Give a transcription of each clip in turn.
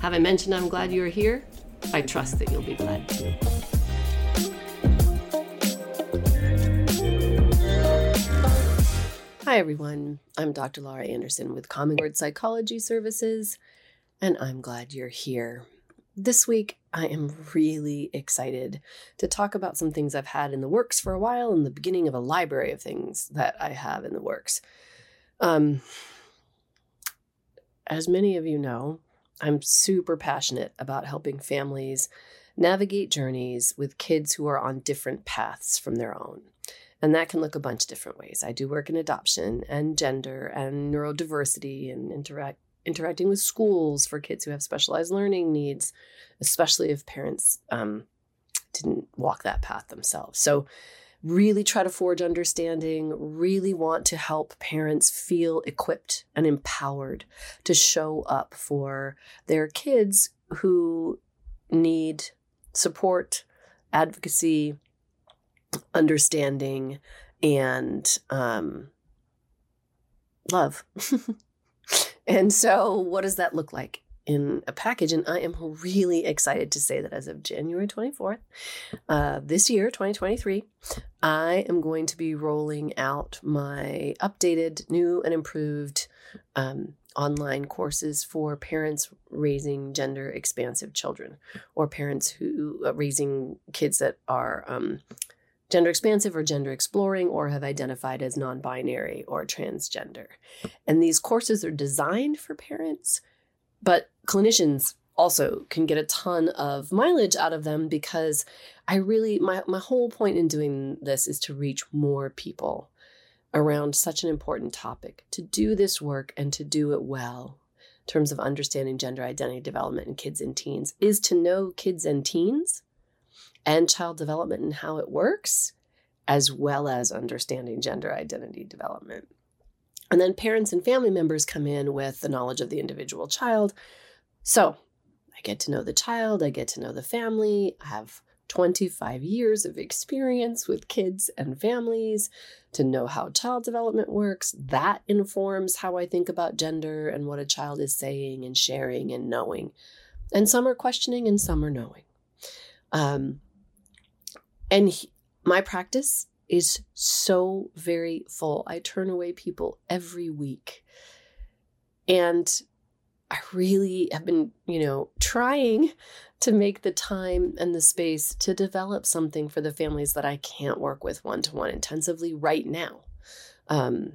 Have I mentioned I'm glad you're here? I trust that you'll be glad too. Hi, everyone. I'm Dr. Laura Anderson with Common Chord Psychology Services, and I'm glad you're here. This week, I am really excited to talk about some things I've had in the works for a while and the beginning of a library of things that I have in the works. Um, as many of you know, I'm super passionate about helping families navigate journeys with kids who are on different paths from their own. And that can look a bunch of different ways. I do work in adoption and gender and neurodiversity and interact interacting with schools for kids who have specialized learning needs, especially if parents um, didn't walk that path themselves. So really try to forge understanding, really want to help parents feel equipped and empowered to show up for their kids who need support, advocacy, understanding, and um, love. and so, what does that look like? In a package. And I am really excited to say that as of January 24th, uh, this year, 2023, I am going to be rolling out my updated, new, and improved um, online courses for parents raising gender expansive children or parents who uh, raising kids that are. Um, gender expansive or gender exploring or have identified as non binary or transgender. And these courses are designed for parents but clinicians also can get a ton of mileage out of them because I really, my, my whole point in doing this is to reach more people around such an important topic, to do this work and to do it well in terms of understanding gender identity development in kids and teens is to know kids and teens and child development and how it works, as well as understanding gender identity development. And then parents and family members come in with the knowledge of the individual child. So I get to know the child, I get to know the family. I have 25 years of experience with kids and families to know how child development works. That informs how I think about gender and what a child is saying and sharing and knowing. And some are questioning and some are knowing. Um, and he, my practice is so very full. I turn away people every week. And I really have been, you know, trying to make the time and the space to develop something for the families that I can't work with one to one intensively right now. Um,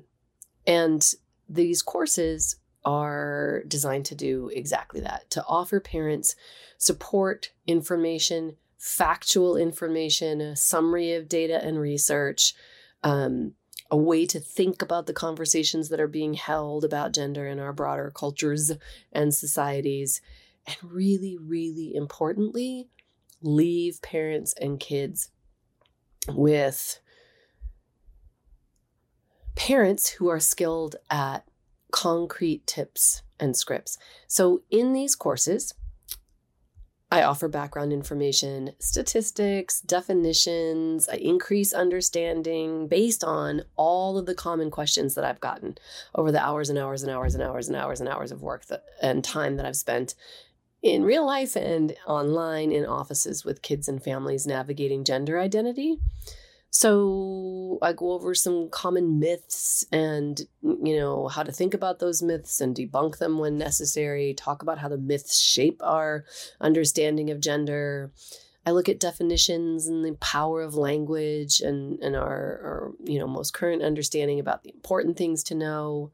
and these courses are designed to do exactly that to offer parents support, information, factual information, a summary of data and research, um, a way to think about the conversations that are being held about gender in our broader cultures and societies. And really, really importantly, leave parents and kids with parents who are skilled at concrete tips and scripts. So, in these courses, I offer background information, statistics, definitions, I increase understanding based on all of the common questions that I've gotten over the hours and hours and hours and hours and hours and hours of work that, and time that I've spent in real life and online in offices with kids and families navigating gender identity. So I go over some common myths and, you know, how to think about those myths and debunk them when necessary, talk about how the myths shape our understanding of gender. I look at definitions and the power of language and, and our, our, you know, most current understanding about the important things to know.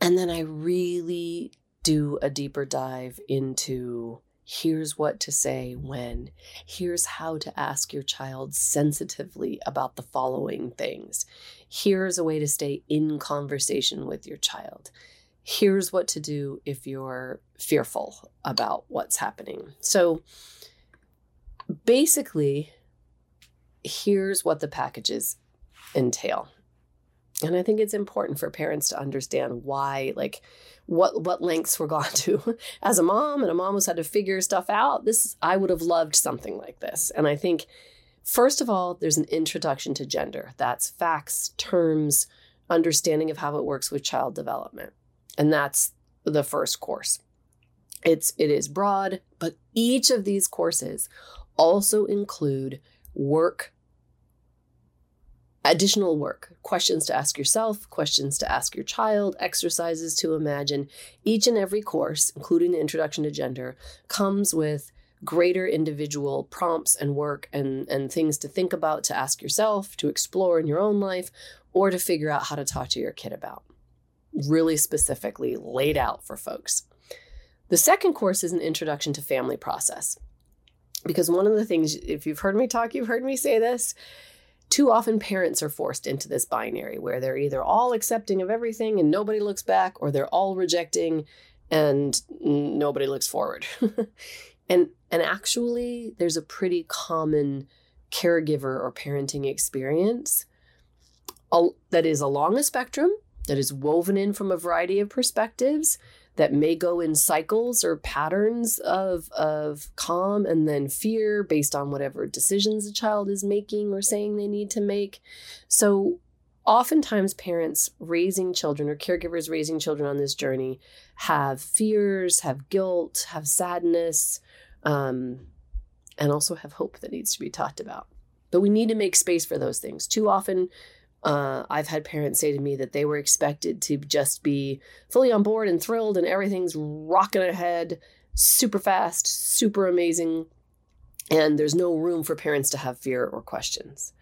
And then I really do a deeper dive into Here's what to say when. Here's how to ask your child sensitively about the following things. Here's a way to stay in conversation with your child. Here's what to do if you're fearful about what's happening. So basically, here's what the packages entail. And I think it's important for parents to understand why, like, what what lengths were gone to as a mom and a mom who's had to figure stuff out this i would have loved something like this. And i think first of all there's an introduction to gender. That's facts terms understanding of how it works with child development. And that's the first course. It's it is broad but each of these courses also include work additional work, questions to ask yourself, questions to ask your child, exercises to imagine. Each and every course, including the introduction to gender, comes with greater individual prompts and work and, and things to think about, to ask yourself, to explore in your own life, or to figure out how to talk to your kid about. Really specifically laid out for folks. The second course is an introduction to family process. Because one of the things, if you've heard me talk, you've heard me say this, too often parents are forced into this binary where they're either all accepting of everything and nobody looks back or they're all rejecting and nobody looks forward. and and actually there's a pretty common caregiver or parenting experience that is along a spectrum that is woven in from a variety of perspectives that may go in cycles or patterns of, of calm and then fear based on whatever decisions a child is making or saying they need to make. So, oftentimes, parents raising children or caregivers raising children on this journey have fears, have guilt, have sadness, um, and also have hope that needs to be talked about. But we need to make space for those things. Too often, uh, I've had parents say to me that they were expected to just be fully on board and thrilled, and everything's rocking ahead super fast, super amazing, and there's no room for parents to have fear or questions.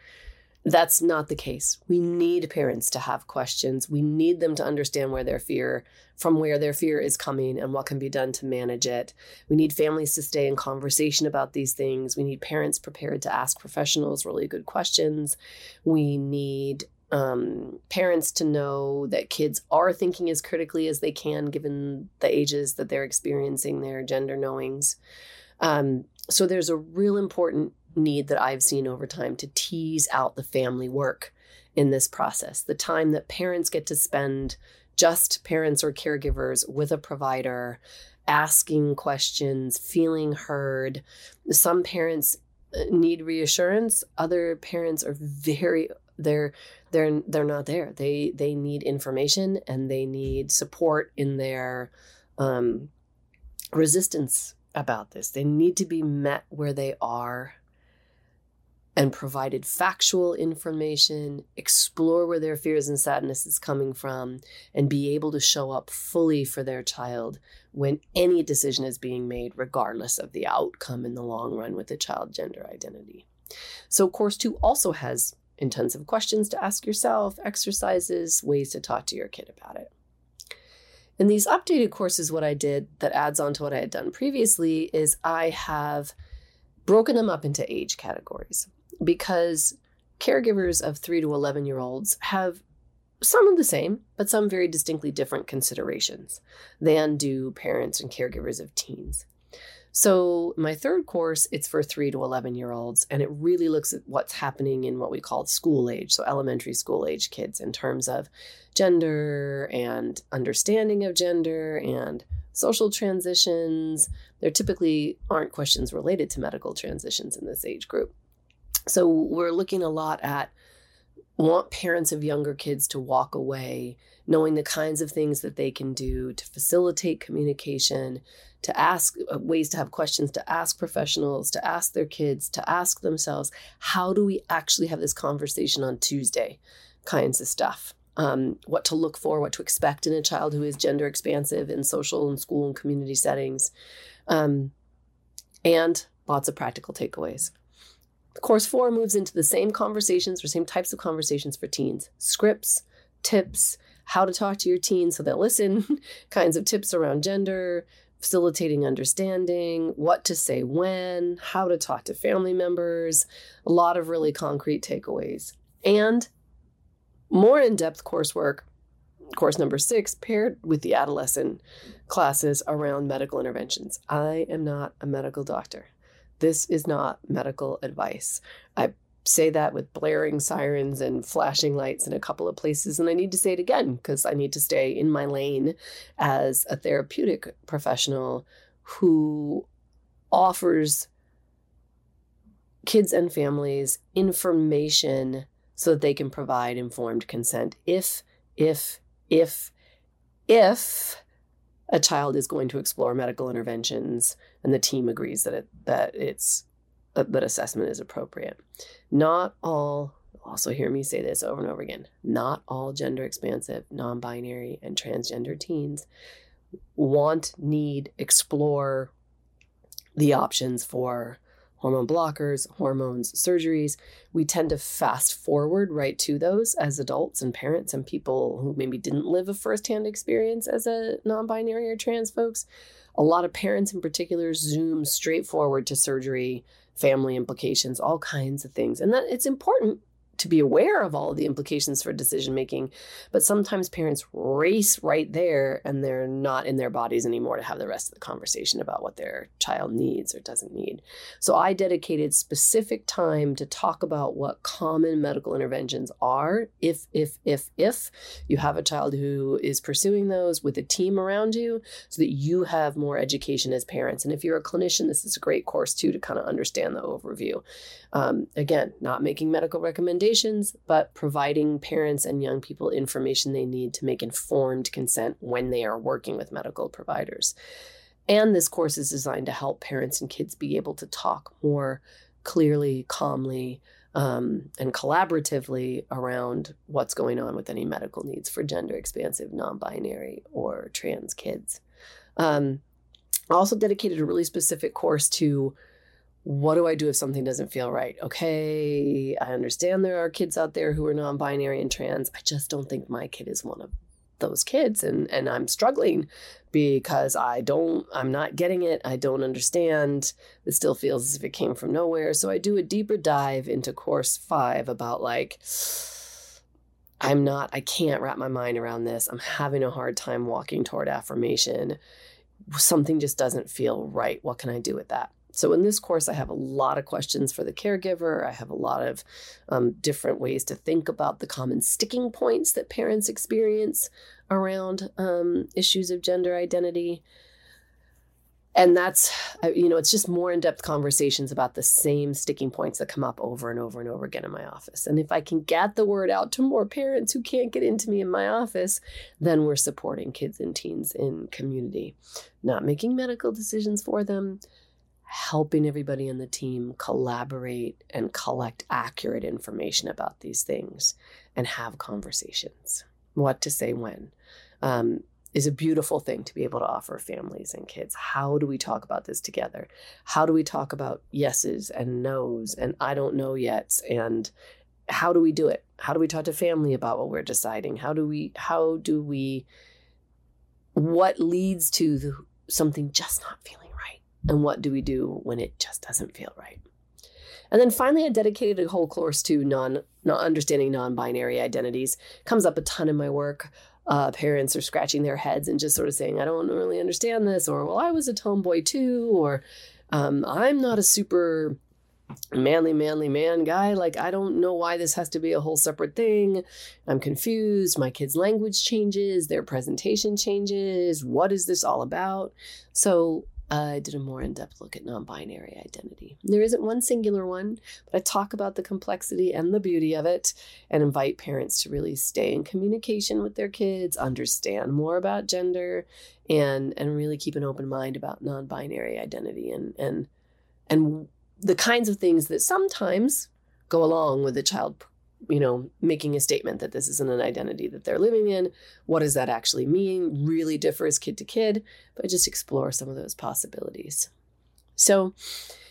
That's not the case. We need parents to have questions. We need them to understand where their fear, from where their fear is coming and what can be done to manage it. We need families to stay in conversation about these things. We need parents prepared to ask professionals really good questions. We need um, parents to know that kids are thinking as critically as they can given the ages that they're experiencing their gender knowings. Um, so there's a real important need that I've seen over time to tease out the family work in this process, the time that parents get to spend, just parents or caregivers, with a provider, asking questions, feeling heard. Some parents uh, need reassurance, other parents are very they're they're they're not there. They they need information and they need support in their um, resistance about this. They need to be met where they are and provided factual information, explore where their fears and sadness is coming from, and be able to show up fully for their child when any decision is being made, regardless of the outcome in the long run with the child gender identity. So, course two also has intensive questions to ask yourself, exercises, ways to talk to your kid about it. In these updated courses, what I did that adds on to what I had done previously is I have broken them up into age categories because caregivers of 3 to 11 year olds have some of the same, but some very distinctly different considerations than do parents and caregivers of teens. So, my third course, it's for 3 to 11 year olds, and it really looks at what's happening in what we call school age, so elementary school age kids, in terms of gender and understanding of gender and social transitions. There typically aren't questions related to medical transitions in this age group. So, we're looking a lot at want parents of younger kids to walk away knowing the kinds of things that they can do to facilitate communication, to ask uh, ways to have questions, to ask professionals, to ask their kids, to ask themselves, how do we actually have this conversation on Tuesday? Kinds of stuff. Um, what to look for, what to expect in a child who is gender expansive in social and school and community settings, um, and lots of practical takeaways. Course four moves into the same conversations or same types of conversations for teens scripts, tips, how to talk to your teens so they'll listen, kinds of tips around gender, facilitating understanding, what to say when, how to talk to family members, a lot of really concrete takeaways. And more in depth coursework, course number six, paired with the adolescent classes around medical interventions. I am not a medical doctor. This is not medical advice. I say that with blaring sirens and flashing lights in a couple of places. And I need to say it again because I need to stay in my lane as a therapeutic professional who offers kids and families information so that they can provide informed consent if, if, if, if a child is going to explore medical interventions and the team agrees that it that it's uh, that assessment is appropriate. Not all, also hear me say this over and over again, not all gender expansive, non binary, and transgender teens want, need, explore the options for hormone blockers, hormones, surgeries. We tend to fast forward right to those as adults and parents and people who maybe didn't live a firsthand experience as a non binary or trans folks. A lot of parents in particular zoom straight forward to surgery family implications, all kinds of things. And that it's important to be aware of all of the implications for decision making. But sometimes parents race right there and they're not in their bodies anymore to have the rest of the conversation about what their child needs or doesn't need. So I dedicated specific time to talk about what common medical interventions are if, if, if, if you have a child who is pursuing those with a team around you so that you have more education as parents. And if you're a clinician, this is a great course too to kind of understand the overview. Um, again, not making medical recommendations, but providing parents and young people information they need to make informed consent when they are working with medical providers. And this course is designed to help parents and kids be able to talk more clearly, calmly, um, and collaboratively around what's going on with any medical needs for gender expansive, non binary, or trans kids. Um, I also dedicated a really specific course to what do I do if something doesn't feel right? Okay, I understand there are kids out there who are non binary and trans. I just don't think my kid is one of those kids and and I'm struggling because I don't I'm not getting it. I don't understand. It still feels as if it came from nowhere. So I do a deeper dive into course 5 about like I'm not I can't wrap my mind around this. I'm having a hard time walking toward affirmation. Something just doesn't feel right. What can I do with that? So, in this course, I have a lot of questions for the caregiver. I have a lot of um, different ways to think about the common sticking points that parents experience around um, issues of gender identity. And that's, you know, it's just more in depth conversations about the same sticking points that come up over and over and over again in my office. And if I can get the word out to more parents who can't get into me in my office, then we're supporting kids and teens in community, not making medical decisions for them, helping everybody in the team collaborate and collect accurate information about these things and have conversations. What to say when um, is a beautiful thing to be able to offer families and kids. How do we talk about this together? How do we talk about yeses and nos and I don't know yet and how do we do it? How do we talk to family about what we're deciding? How do we how do we what leads to the, something just not feeling? And what do we do when it just doesn't feel right? And then finally, I dedicated a whole course to non, not understanding non-binary identities. Comes up a ton in my work. Uh, parents are scratching their heads and just sort of saying, "I don't really understand this," or "Well, I was a tomboy too," or um, "I'm not a super manly, manly man guy. Like, I don't know why this has to be a whole separate thing. I'm confused. My kid's language changes, their presentation changes. What is this all about? So, I did a more in depth look at non binary identity. There isn't one singular one, but I talk about the complexity and the beauty of it and invite parents to really stay in communication with their kids, understand more about gender, and, and really keep an open mind about non binary identity and, and, and the kinds of things that sometimes go along with a child you know making a statement that this isn't an identity that they're living in. What does that actually mean? Really differs kid to kid but just explore some of those possibilities. So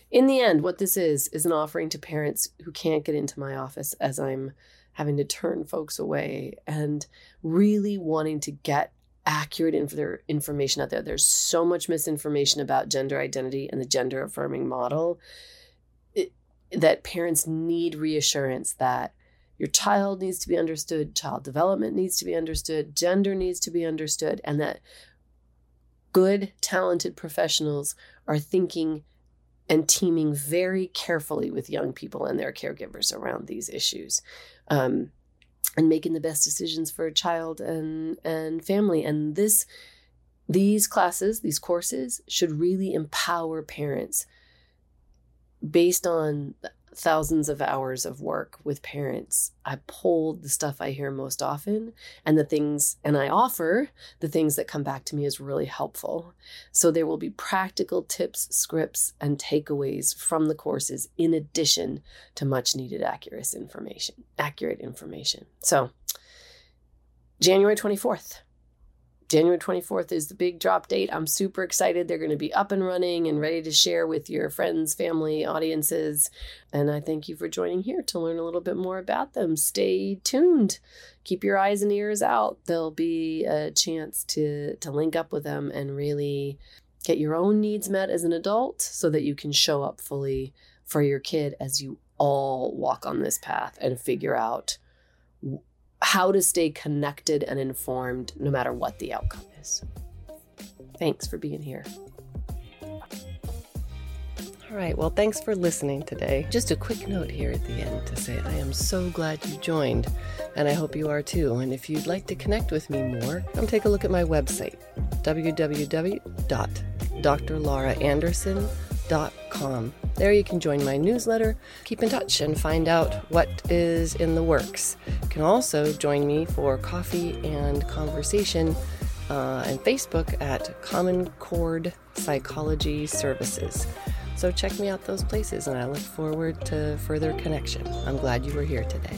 in the end what this is is an offering to parents who can't get into my office as i'm having to turn folks away and really wanting to get accurate inf- information out there. There's so much misinformation about gender identity and the gender affirming model that parents need reassurance that your child needs to be understood, child development needs to be understood, gender needs to be understood, and that good, talented professionals are thinking and teaming very carefully with young people and their caregivers around these issues. Um, and making the best decisions for a child and and family and this these classes these courses should really empower parents based on thousands of hours of work with parents, I pulled the stuff I hear most often and the things, and I offer the things that come back to me as really helpful. So there will be practical tips, scripts, and takeaways from the courses in addition to much needed accurate information, accurate information. So January 24th, January 24th is the big drop date. I'm super excited. They're going to be up and running and ready to share with your friends, family, audiences. And I thank you for joining here to learn a little bit more about them. Stay tuned. Keep your eyes and ears out. There'll be a chance to to link up with them and really get your own needs met as an adult so that you can show up fully for your kid as you all walk on this path and figure out how to stay connected and informed no matter what the outcome is. Thanks for being here. All right, well, thanks for listening today. Just a quick note here at the end to say I am so glad you joined, and I hope you are too. And if you'd like to connect with me more, come take a look at my website, www.drlauraanderson.com. There you can join my newsletter, keep in touch, and find out what is in the works. You can also join me for coffee and conversation uh, and Facebook at Common Chord Psychology Services. So check me out those places, and I look forward to further connection. I'm glad you were here today.